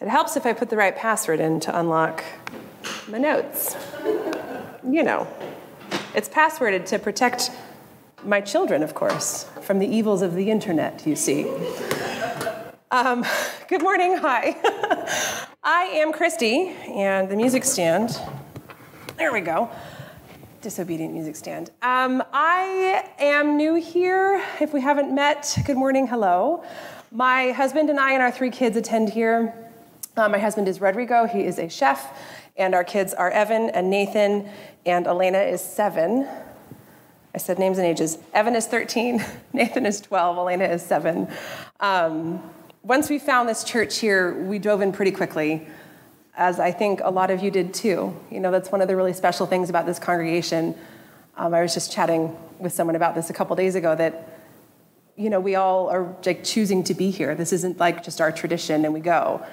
It helps if I put the right password in to unlock my notes. You know, it's passworded to protect my children, of course, from the evils of the internet, you see. Um, good morning, hi. I am Christy, and the music stand, there we go, disobedient music stand. Um, I am new here. If we haven't met, good morning, hello. My husband and I and our three kids attend here. Uh, my husband is Rodrigo, he is a chef, and our kids are Evan and Nathan, and Elena is seven. I said names and ages. Evan is 13, Nathan is 12, Elena is seven. Um, once we found this church here, we drove in pretty quickly, as I think a lot of you did too. You know, that's one of the really special things about this congregation. Um, I was just chatting with someone about this a couple days ago that, you know, we all are like choosing to be here. This isn't like just our tradition and we go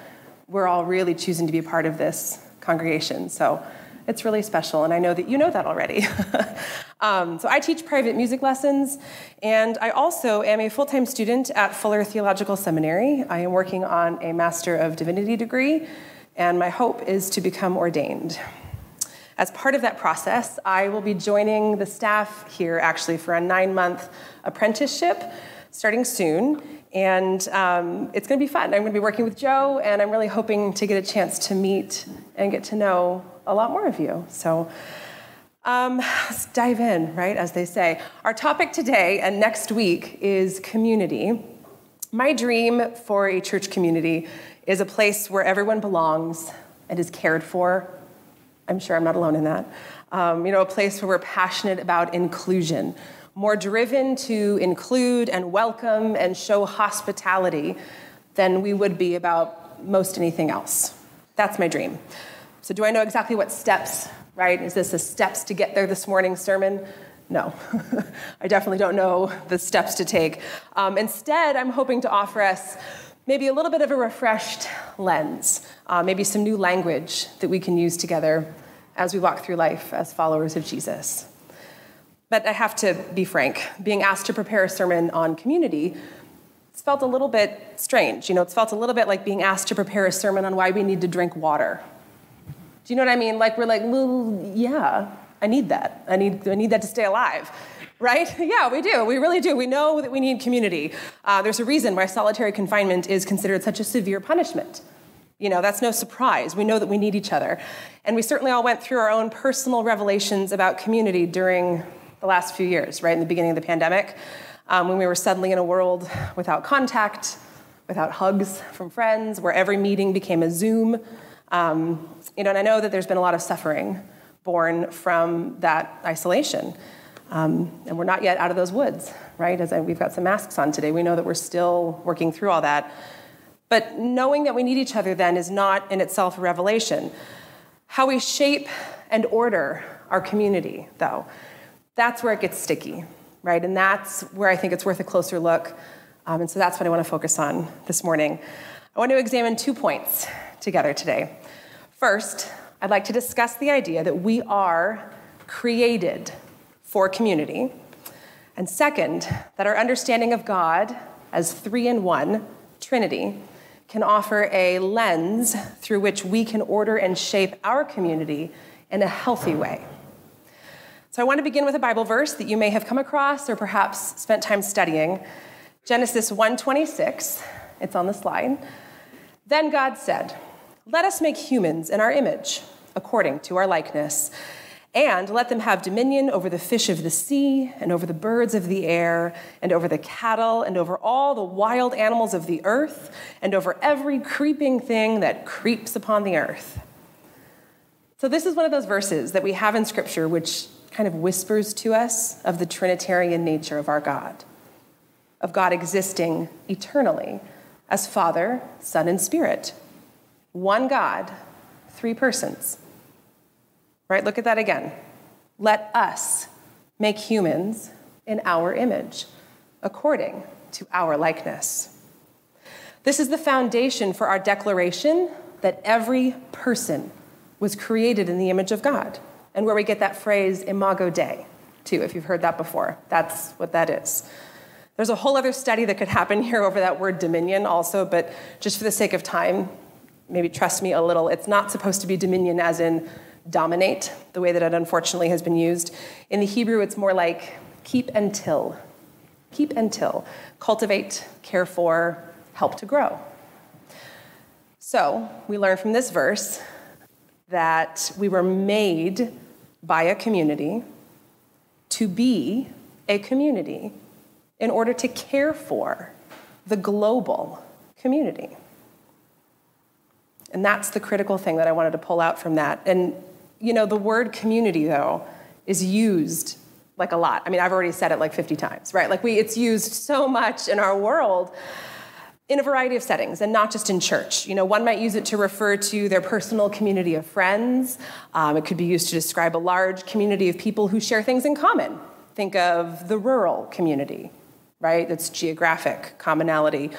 we're all really choosing to be part of this congregation. So it's really special, and I know that you know that already. um, so I teach private music lessons, and I also am a full time student at Fuller Theological Seminary. I am working on a Master of Divinity degree, and my hope is to become ordained. As part of that process, I will be joining the staff here actually for a nine month apprenticeship starting soon. And um, it's going to be fun. I'm going to be working with Joe, and I'm really hoping to get a chance to meet and get to know a lot more of you. So um, let's dive in, right, as they say. Our topic today and next week is community. My dream for a church community is a place where everyone belongs and is cared for. I'm sure I'm not alone in that. Um, you know, a place where we're passionate about inclusion more driven to include and welcome and show hospitality than we would be about most anything else. That's my dream. So, do I know exactly what steps, right? Is this the steps to get there this morning's sermon? No, I definitely don't know the steps to take. Um, instead, I'm hoping to offer us maybe a little bit of a refreshed lens, uh, maybe some new language that we can use together as we walk through life as followers of Jesus. But I have to be frank, being asked to prepare a sermon on community, it's felt a little bit strange. You know, it's felt a little bit like being asked to prepare a sermon on why we need to drink water. Do you know what I mean? Like we're like, well, yeah, I need that. I need, I need that to stay alive. Right? Yeah, we do. We really do. We know that we need community. Uh, there's a reason why solitary confinement is considered such a severe punishment. You know, that's no surprise. We know that we need each other. And we certainly all went through our own personal revelations about community during the last few years, right in the beginning of the pandemic, um, when we were suddenly in a world without contact, without hugs from friends, where every meeting became a Zoom. Um, you know, and I know that there's been a lot of suffering born from that isolation. Um, and we're not yet out of those woods, right? As I, we've got some masks on today, we know that we're still working through all that. But knowing that we need each other then is not in itself a revelation. How we shape and order our community, though, that's where it gets sticky, right? And that's where I think it's worth a closer look. Um, and so that's what I want to focus on this morning. I want to examine two points together today. First, I'd like to discuss the idea that we are created for community. And second, that our understanding of God as three in one, Trinity, can offer a lens through which we can order and shape our community in a healthy way. So I want to begin with a Bible verse that you may have come across or perhaps spent time studying. Genesis 1:26. It's on the slide. Then God said, "Let us make humans in our image, according to our likeness." And let them have dominion over the fish of the sea, and over the birds of the air, and over the cattle, and over all the wild animals of the earth, and over every creeping thing that creeps upon the earth. So, this is one of those verses that we have in Scripture which kind of whispers to us of the Trinitarian nature of our God, of God existing eternally as Father, Son, and Spirit. One God, three persons. Right? Look at that again. Let us make humans in our image, according to our likeness. This is the foundation for our declaration that every person was created in the image of God and where we get that phrase imago Dei, too, if you've heard that before. That's what that is. There's a whole other study that could happen here over that word dominion also, but just for the sake of time, maybe trust me a little, it's not supposed to be dominion as in dominate, the way that it unfortunately has been used. In the Hebrew, it's more like keep and till. Keep and till. Cultivate, care for, help to grow. So, we learn from this verse that we were made by a community to be a community in order to care for the global community. And that's the critical thing that I wanted to pull out from that. And, you know, the word community, though, is used like a lot. I mean, I've already said it like 50 times, right? Like, we, it's used so much in our world in a variety of settings and not just in church. You know, one might use it to refer to their personal community of friends. Um, it could be used to describe a large community of people who share things in common. Think of the rural community, right? That's geographic commonality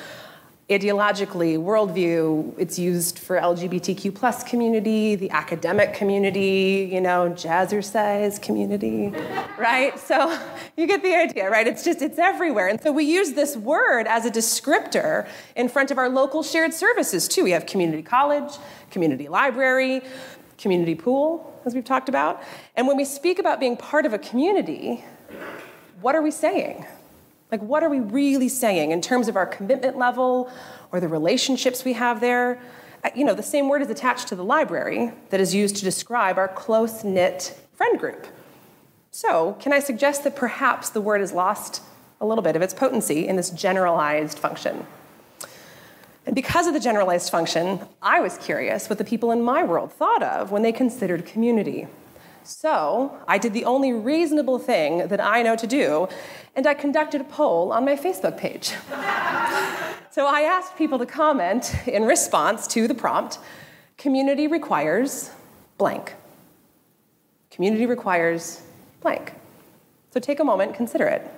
ideologically, worldview, it's used for LGBTQ plus community, the academic community, you know, jazzercise community, right? So you get the idea, right? It's just, it's everywhere. And so we use this word as a descriptor in front of our local shared services too. We have community college, community library, community pool, as we've talked about. And when we speak about being part of a community, what are we saying? Like, what are we really saying in terms of our commitment level or the relationships we have there? Uh, you know, the same word is attached to the library that is used to describe our close knit friend group. So, can I suggest that perhaps the word has lost a little bit of its potency in this generalized function? And because of the generalized function, I was curious what the people in my world thought of when they considered community. So I did the only reasonable thing that I know to do, and I conducted a poll on my Facebook page. so I asked people to comment in response to the prompt community requires blank. Community requires blank. So take a moment, consider it.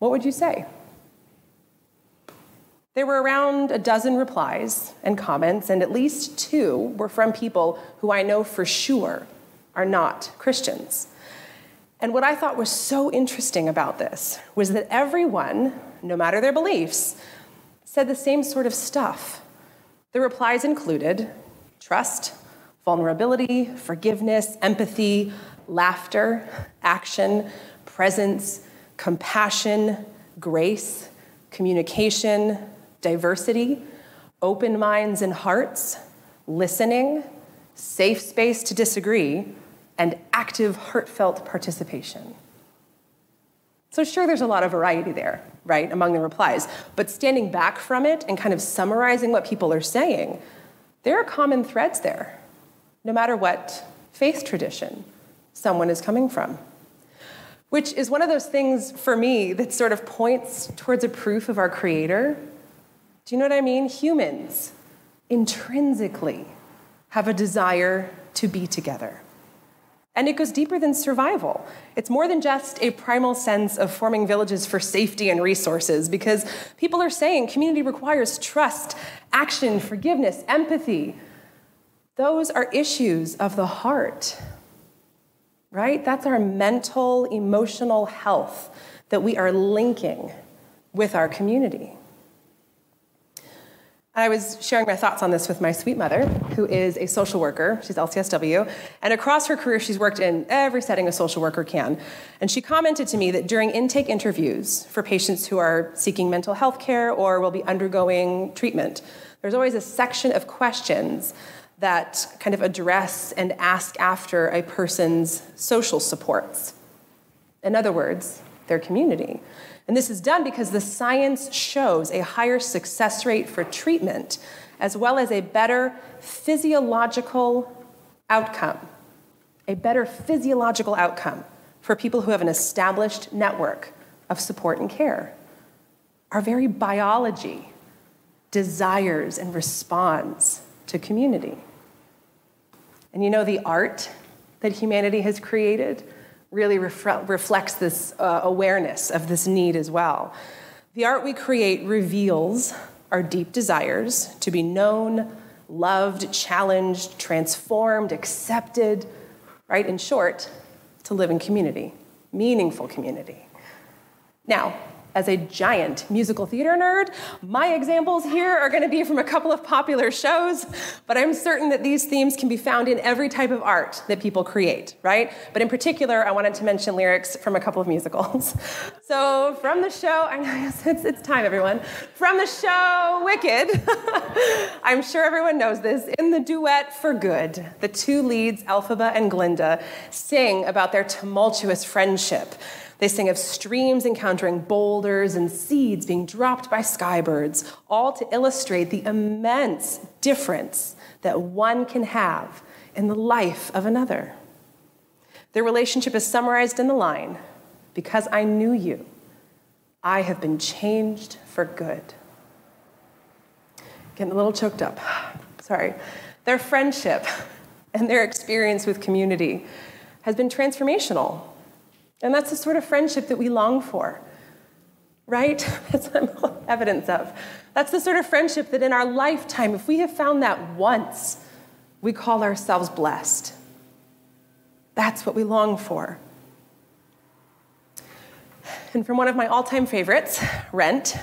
What would you say? There were around a dozen replies and comments, and at least two were from people who I know for sure are not Christians. And what I thought was so interesting about this was that everyone, no matter their beliefs, said the same sort of stuff. The replies included trust, vulnerability, forgiveness, empathy, laughter, action, presence, compassion, grace, communication, diversity, open minds and hearts, listening, safe space to disagree, and active, heartfelt participation. So, sure, there's a lot of variety there, right, among the replies, but standing back from it and kind of summarizing what people are saying, there are common threads there, no matter what faith tradition someone is coming from. Which is one of those things for me that sort of points towards a proof of our Creator. Do you know what I mean? Humans intrinsically have a desire to be together. And it goes deeper than survival. It's more than just a primal sense of forming villages for safety and resources, because people are saying community requires trust, action, forgiveness, empathy. Those are issues of the heart, right? That's our mental, emotional health that we are linking with our community. I was sharing my thoughts on this with my sweet mother, who is a social worker. She's LCSW. And across her career, she's worked in every setting a social worker can. And she commented to me that during intake interviews for patients who are seeking mental health care or will be undergoing treatment, there's always a section of questions that kind of address and ask after a person's social supports. In other words, their community. And this is done because the science shows a higher success rate for treatment, as well as a better physiological outcome. A better physiological outcome for people who have an established network of support and care. Our very biology desires and responds to community. And you know, the art that humanity has created really refre- reflects this uh, awareness of this need as well. The art we create reveals our deep desires to be known, loved, challenged, transformed, accepted, right? In short, to live in community, meaningful community. Now, as a giant musical theater nerd, my examples here are going to be from a couple of popular shows, but I'm certain that these themes can be found in every type of art that people create, right? But in particular, I wanted to mention lyrics from a couple of musicals. So, from the show, I know it's, it's time, everyone. From the show Wicked, I'm sure everyone knows this. In the duet For Good, the two leads, Elphaba and Glinda, sing about their tumultuous friendship they sing of streams encountering boulders and seeds being dropped by skybirds, all to illustrate the immense difference that one can have in the life of another. Their relationship is summarized in the line Because I knew you, I have been changed for good. Getting a little choked up. Sorry. Their friendship and their experience with community has been transformational and that's the sort of friendship that we long for, right? That's evidence of. That's the sort of friendship that in our lifetime, if we have found that once, we call ourselves blessed. That's what we long for. And from one of my all time favorites, Rent,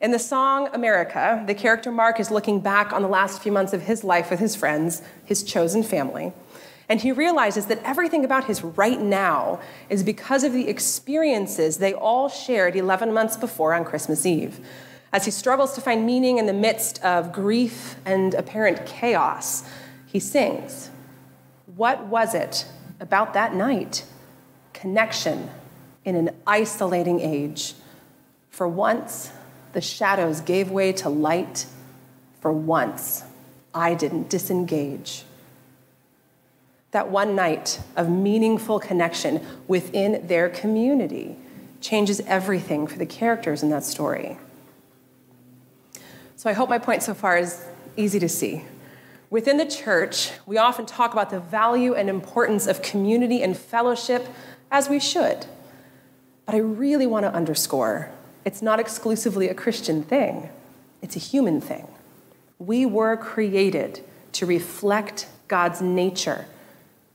in the song America, the character Mark is looking back on the last few months of his life with his friends, his chosen family. And he realizes that everything about his right now is because of the experiences they all shared 11 months before on Christmas Eve. As he struggles to find meaning in the midst of grief and apparent chaos, he sings, What was it about that night? Connection in an isolating age. For once, the shadows gave way to light. For once, I didn't disengage that one night of meaningful connection within their community changes everything for the characters in that story. So I hope my point so far is easy to see. Within the church, we often talk about the value and importance of community and fellowship, as we should. But I really want to underscore it's not exclusively a Christian thing, it's a human thing. We were created to reflect God's nature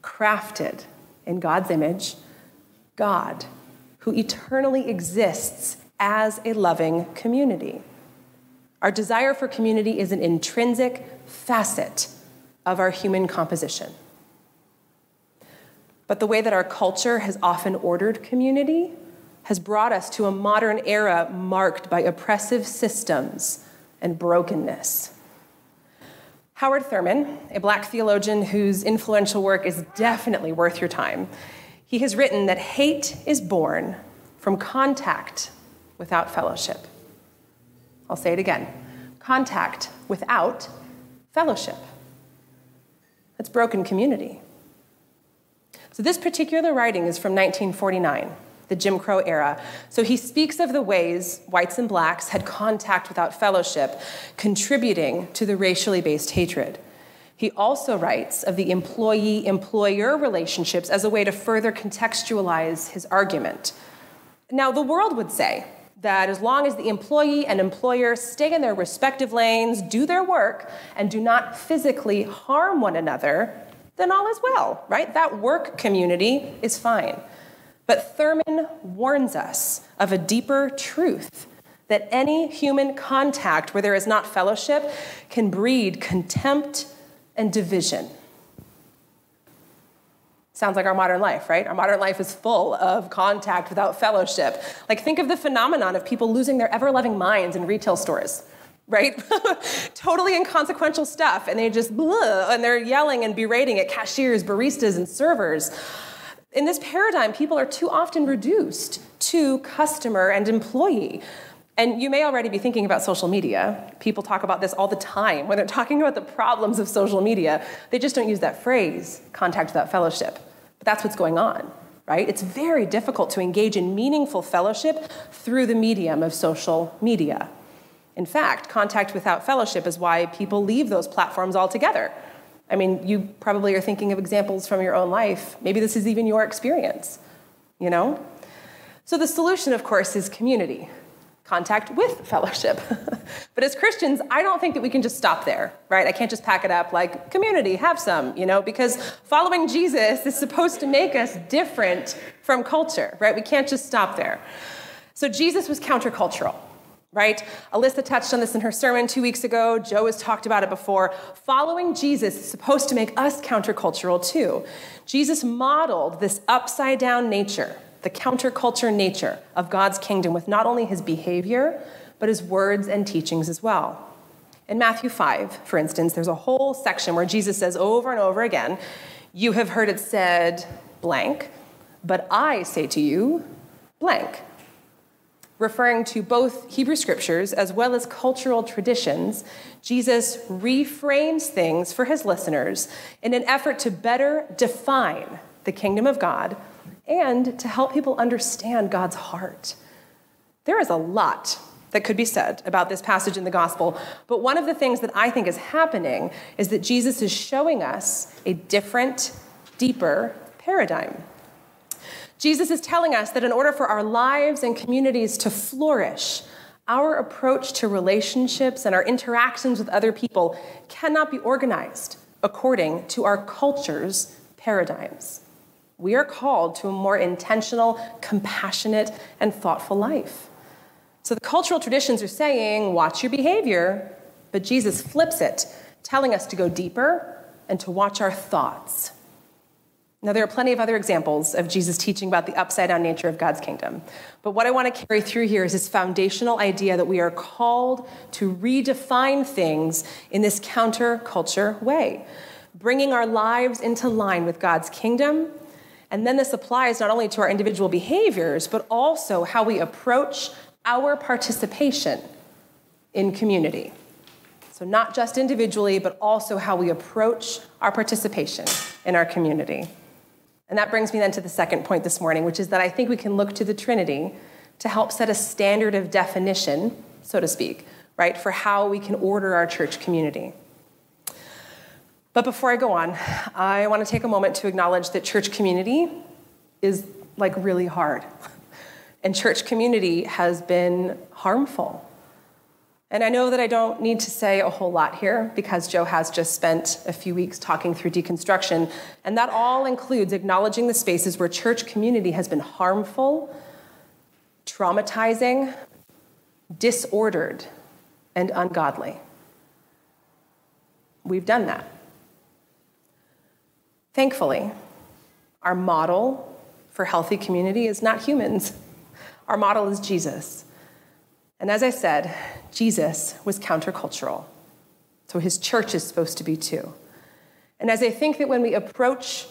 crafted in God's image, God, who eternally exists as a loving community. Our desire for community is an intrinsic facet of our human composition. But the way that our culture has often ordered community has brought us to a modern era marked by oppressive systems and brokenness. Howard Thurman, a black theologian whose influential work is definitely worth your time, he has written that hate is born from contact without fellowship. I'll say it again contact without fellowship. That's broken community. So, this particular writing is from 1949 the Jim Crow era. So he speaks of the ways whites and blacks had contact without fellowship, contributing to the racially based hatred. He also writes of the employee employer relationships as a way to further contextualize his argument. Now, the world would say that as long as the employee and employer stay in their respective lanes, do their work, and do not physically harm one another, then all is well, right? That work community is fine. But Thurman warns us of a deeper truth that any human contact where there is not fellowship can breed contempt and division. Sounds like our modern life, right? Our modern life is full of contact without fellowship. Like, think of the phenomenon of people losing their ever loving minds in retail stores, right? totally inconsequential stuff, and they just blah, and they're yelling and berating at cashiers, baristas, and servers. In this paradigm, people are too often reduced to customer and employee. And you may already be thinking about social media. People talk about this all the time. When they're talking about the problems of social media, they just don't use that phrase, contact without fellowship. But that's what's going on, right? It's very difficult to engage in meaningful fellowship through the medium of social media. In fact, contact without fellowship is why people leave those platforms altogether. I mean, you probably are thinking of examples from your own life. Maybe this is even your experience, you know? So the solution, of course, is community, contact with fellowship. but as Christians, I don't think that we can just stop there, right? I can't just pack it up like community, have some, you know, because following Jesus is supposed to make us different from culture, right? We can't just stop there. So Jesus was countercultural, right? Alyssa touched on this in her sermon two weeks ago. Joe has talked about it before. Following Jesus is supposed to make us countercultural too. Jesus modeled this upside down nature, the counterculture nature of God's kingdom with not only his behavior, but his words and teachings as well. In Matthew 5, for instance, there's a whole section where Jesus says over and over again, You have heard it said blank, but I say to you blank. Referring to both Hebrew scriptures as well as cultural traditions, Jesus reframes things for his listeners in an effort to better define the kingdom of God and to help people understand God's heart. There is a lot that could be said about this passage in the gospel. But one of the things that I think is happening is that Jesus is showing us a different, deeper paradigm. Jesus is telling us that in order for our lives and communities to flourish, our approach to relationships and our interactions with other people cannot be organized according to our culture's paradigms. We are called to a more intentional, compassionate, and thoughtful life. So the cultural traditions are saying, watch your behavior, but Jesus flips it, telling us to go deeper and to watch our thoughts. Now, there are plenty of other examples of Jesus teaching about the upside down nature of God's kingdom. But what I want to carry through here is this foundational idea that we are called to redefine things in this counterculture way, bringing our lives into line with God's kingdom. And then this applies not only to our individual behaviors, but also how we approach our participation in community. So, not just individually, but also how we approach our participation in our community. And that brings me then to the second point this morning, which is that I think we can look to the Trinity to help set a standard of definition, so to speak, right, for how we can order our church community. But before I go on, I want to take a moment to acknowledge that church community is like really hard. and church community has been harmful. And I know that I don't need to say a whole lot here because Joe has just spent a few weeks talking through deconstruction, and that all includes acknowledging the spaces where church community has been harmful, traumatizing, disordered, and ungodly. We've done that. Thankfully, our model for healthy community is not humans. Our model is Jesus. And as I said, Jesus was countercultural. So his church is supposed to be too. And as I think that when we approach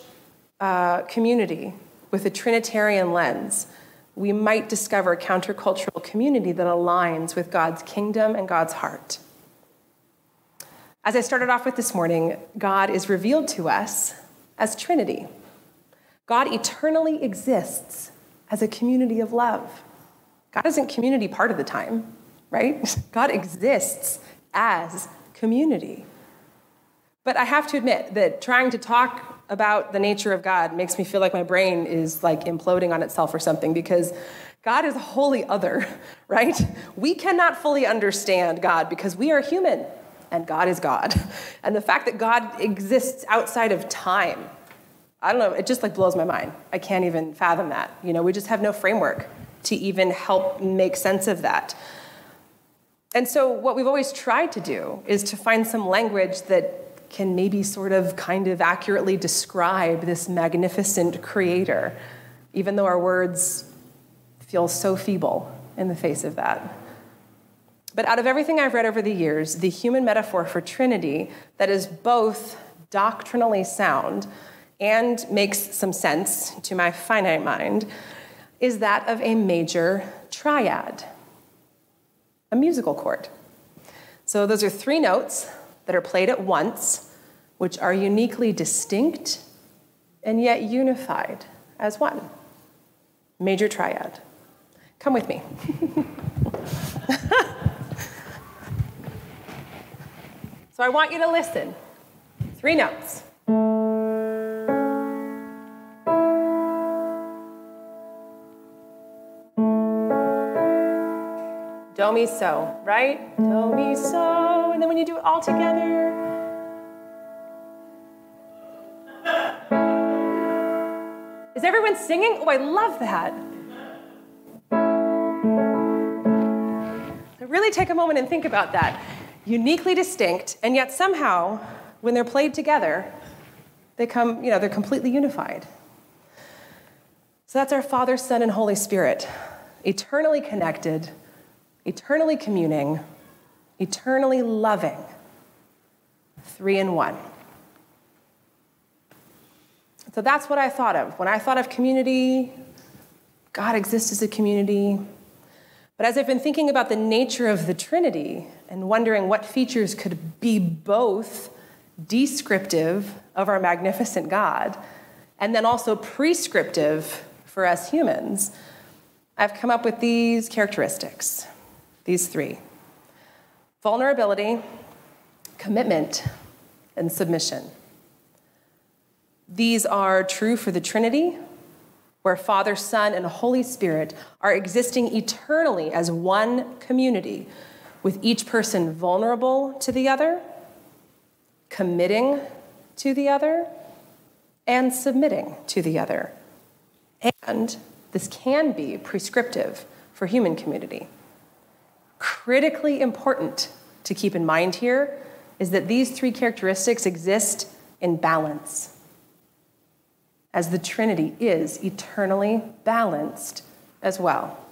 uh, community with a Trinitarian lens, we might discover a countercultural community that aligns with God's kingdom and God's heart. As I started off with this morning, God is revealed to us as Trinity. God eternally exists as a community of love. God isn't community part of the time, right? God exists as community. But I have to admit that trying to talk about the nature of God makes me feel like my brain is like imploding on itself or something because God is a wholly other, right? We cannot fully understand God because we are human and God is God. And the fact that God exists outside of time I don't know, it just like blows my mind. I can't even fathom that. You know, we just have no framework to even help make sense of that. And so, what we've always tried to do is to find some language that can maybe sort of kind of accurately describe this magnificent creator, even though our words feel so feeble in the face of that. But out of everything I've read over the years, the human metaphor for Trinity that is both doctrinally sound and makes some sense to my finite mind is that of a major triad, a musical chord. So those are three notes that are played at once, which are uniquely distinct and yet unified as one. Major triad. Come with me. so I want you to listen. Three notes. Do mi so, right? Do mi so. And then when you do it all together, is everyone singing? Oh, I love that. So really take a moment and think about that. Uniquely distinct, and yet somehow, when they're played together, they come, you know, they're completely unified. So that's our Father, Son, and Holy Spirit, eternally connected, eternally communing, eternally loving. Three in one. So that's what I thought of. When I thought of community, God exists as a community. But as I've been thinking about the nature of the Trinity and wondering what features could be both descriptive of our magnificent God and then also prescriptive for us humans, I've come up with these characteristics, these three vulnerability, commitment, and submission. These are true for the Trinity, where Father, Son, and Holy Spirit are existing eternally as one community, with each person vulnerable to the other, committing to the other, and submitting to the other. And this can be prescriptive for human community. Critically important to keep in mind here is that these three characteristics exist in balance, as the Trinity is eternally balanced as well.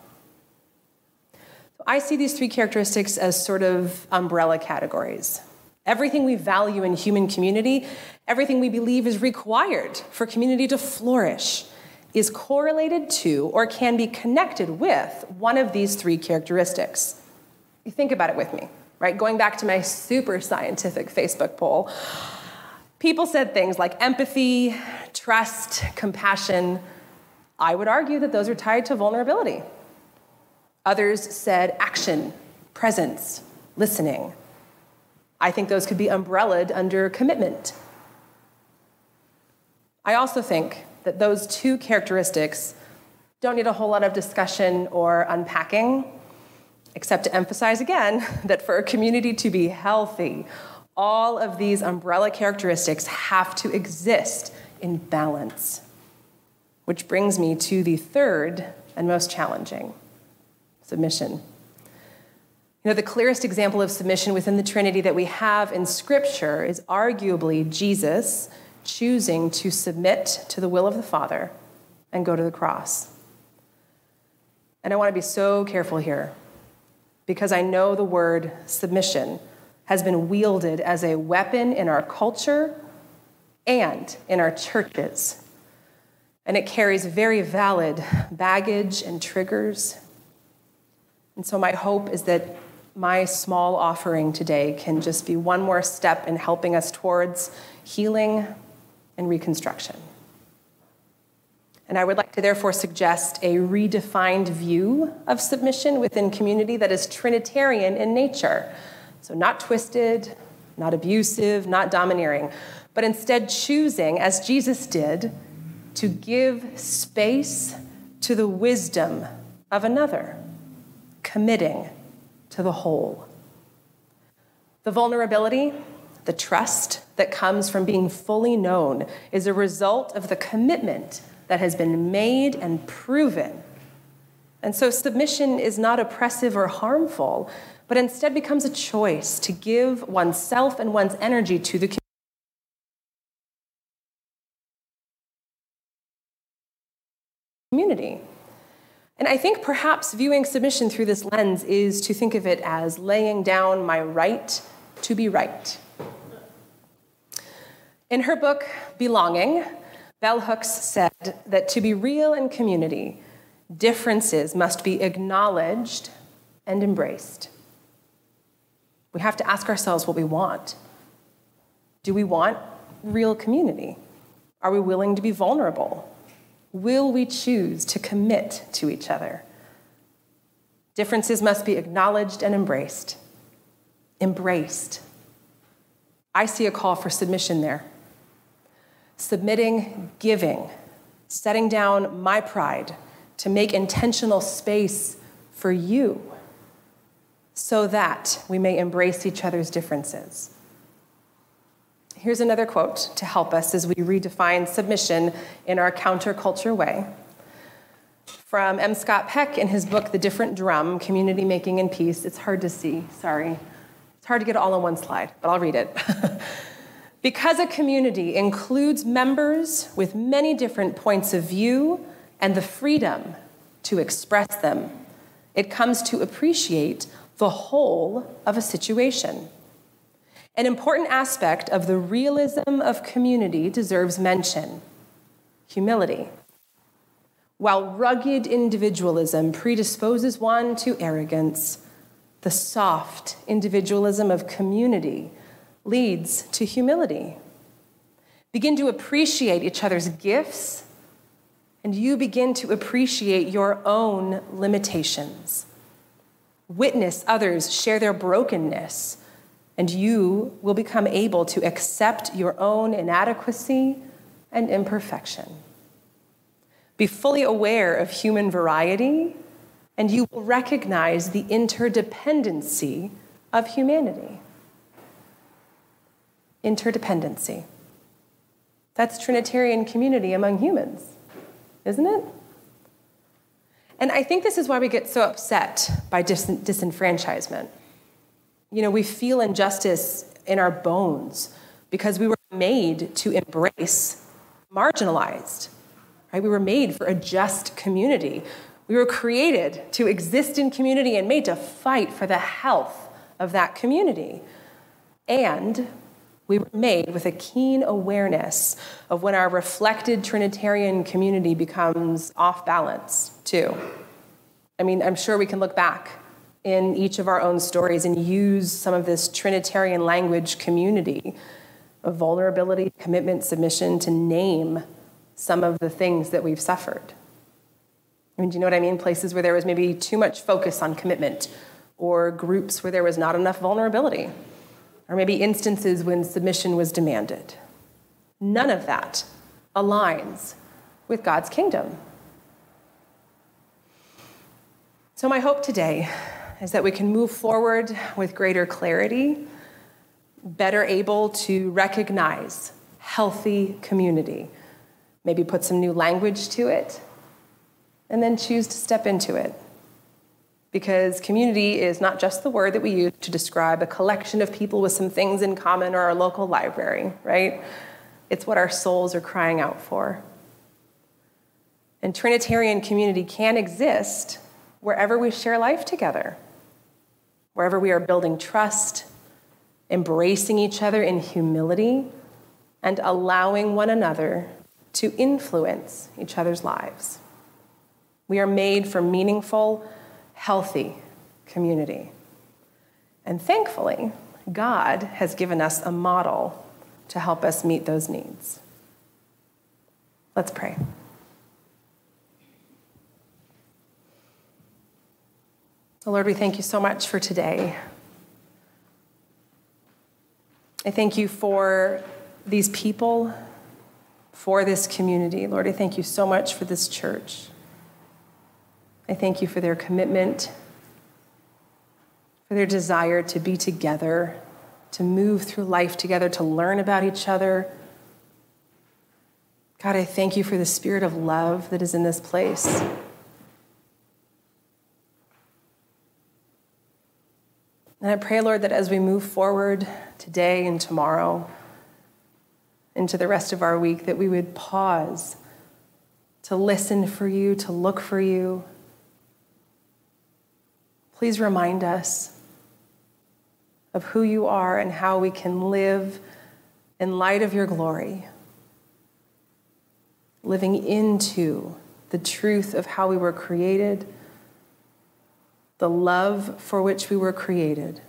I see these three characteristics as sort of umbrella categories. Everything we value in human community, everything we believe is required for community to flourish, is correlated to or can be connected with one of these three characteristics. You think about it with me, right? Going back to my super scientific Facebook poll, people said things like empathy, trust, compassion. I would argue that those are tied to vulnerability. Others said action, presence, listening. I think those could be umbrellaed under commitment. I also think that those two characteristics don't need a whole lot of discussion or unpacking, except to emphasize again that for a community to be healthy, all of these umbrella characteristics have to exist in balance. Which brings me to the third and most challenging submission. You know, the clearest example of submission within the Trinity that we have in Scripture is arguably Jesus choosing to submit to the will of the Father and go to the cross. And I want to be so careful here because I know the word submission has been wielded as a weapon in our culture and in our churches. And it carries very valid baggage and triggers. And so, my hope is that my small offering today can just be one more step in helping us towards healing and reconstruction. And I would like to therefore suggest a redefined view of submission within community that is Trinitarian in nature. So, not twisted, not abusive, not domineering, but instead choosing, as Jesus did, to give space to the wisdom of another, committing to the whole. The vulnerability the trust that comes from being fully known is a result of the commitment that has been made and proven. And so submission is not oppressive or harmful, but instead becomes a choice to give oneself and one's energy to the community. And I think perhaps viewing submission through this lens is to think of it as laying down my right to be right. In her book, Belonging, Bell Hooks said that to be real in community, differences must be acknowledged and embraced. We have to ask ourselves what we want. Do we want real community? Are we willing to be vulnerable? Will we choose to commit to each other? Differences must be acknowledged and embraced. Embraced. I see a call for submission there submitting, giving, setting down my pride to make intentional space for you so that we may embrace each other's differences. Here's another quote to help us as we redefine submission in our counterculture way. from M. Scott Peck in his book, The Different Drum Community Making and Peace. It's hard to see, sorry. It's hard to get all on one slide, but I'll read it. because a community includes members with many different points of view and the freedom to express them, it comes to appreciate the whole of a situation. An important aspect of the realism of community deserves mention humility. While rugged individualism predisposes one to arrogance, the soft individualism of community leads to humility. Begin to appreciate each other's gifts, and you begin to appreciate your own limitations. Witness others share their brokenness and you will become able to accept your own inadequacy and imperfection. Be fully aware of human variety, and you will recognize the interdependency of humanity. Interdependency. That's Trinitarian community among humans, isn't it? And I think this is why we get so upset by dis- disenfranchisement you know, we feel injustice in our bones because we were made to embrace marginalized. Right? We were made for a just community. We were created to exist in community and made to fight for the health of that community. And we were made with a keen awareness of when our reflected Trinitarian community becomes off balance, too. I mean, I'm sure we can look back in each of our own stories and use some of this Trinitarian language community of vulnerability, commitment, submission to name some of the things that we've suffered. I mean, do you know what I mean? Places where there was maybe too much focus on commitment, or groups where there was not enough vulnerability, or maybe instances when submission was demanded. None of that aligns with God's kingdom. So, my hope today is that we can move forward with greater clarity, better able to recognize healthy community, maybe put some new language to it, and then choose to step into it. Because community is not just the word that we use to describe a collection of people with some things in common or our local library, right? It's what our souls are crying out for. And Trinitarian community can exist wherever we share life together wherever we are building trust, embracing each other in humility, and allowing one another to influence each other's lives. We are made for meaningful, healthy community. And thankfully, God has given us a model to help us meet those needs. Let's pray. Lord, we thank you so much for today. I thank you for these people, for this community. Lord, I thank you so much for this church. I thank you for their commitment, for their desire to be together, to move through life together, to learn about each other. God, I thank you for the spirit of love that is in this place. And I pray, Lord, that as we move forward today and tomorrow into the rest of our week, that we would pause to listen for you, to look for you. Please remind us of who you are and how we can live in light of your glory, living into the truth of how we were created the love for which we were created,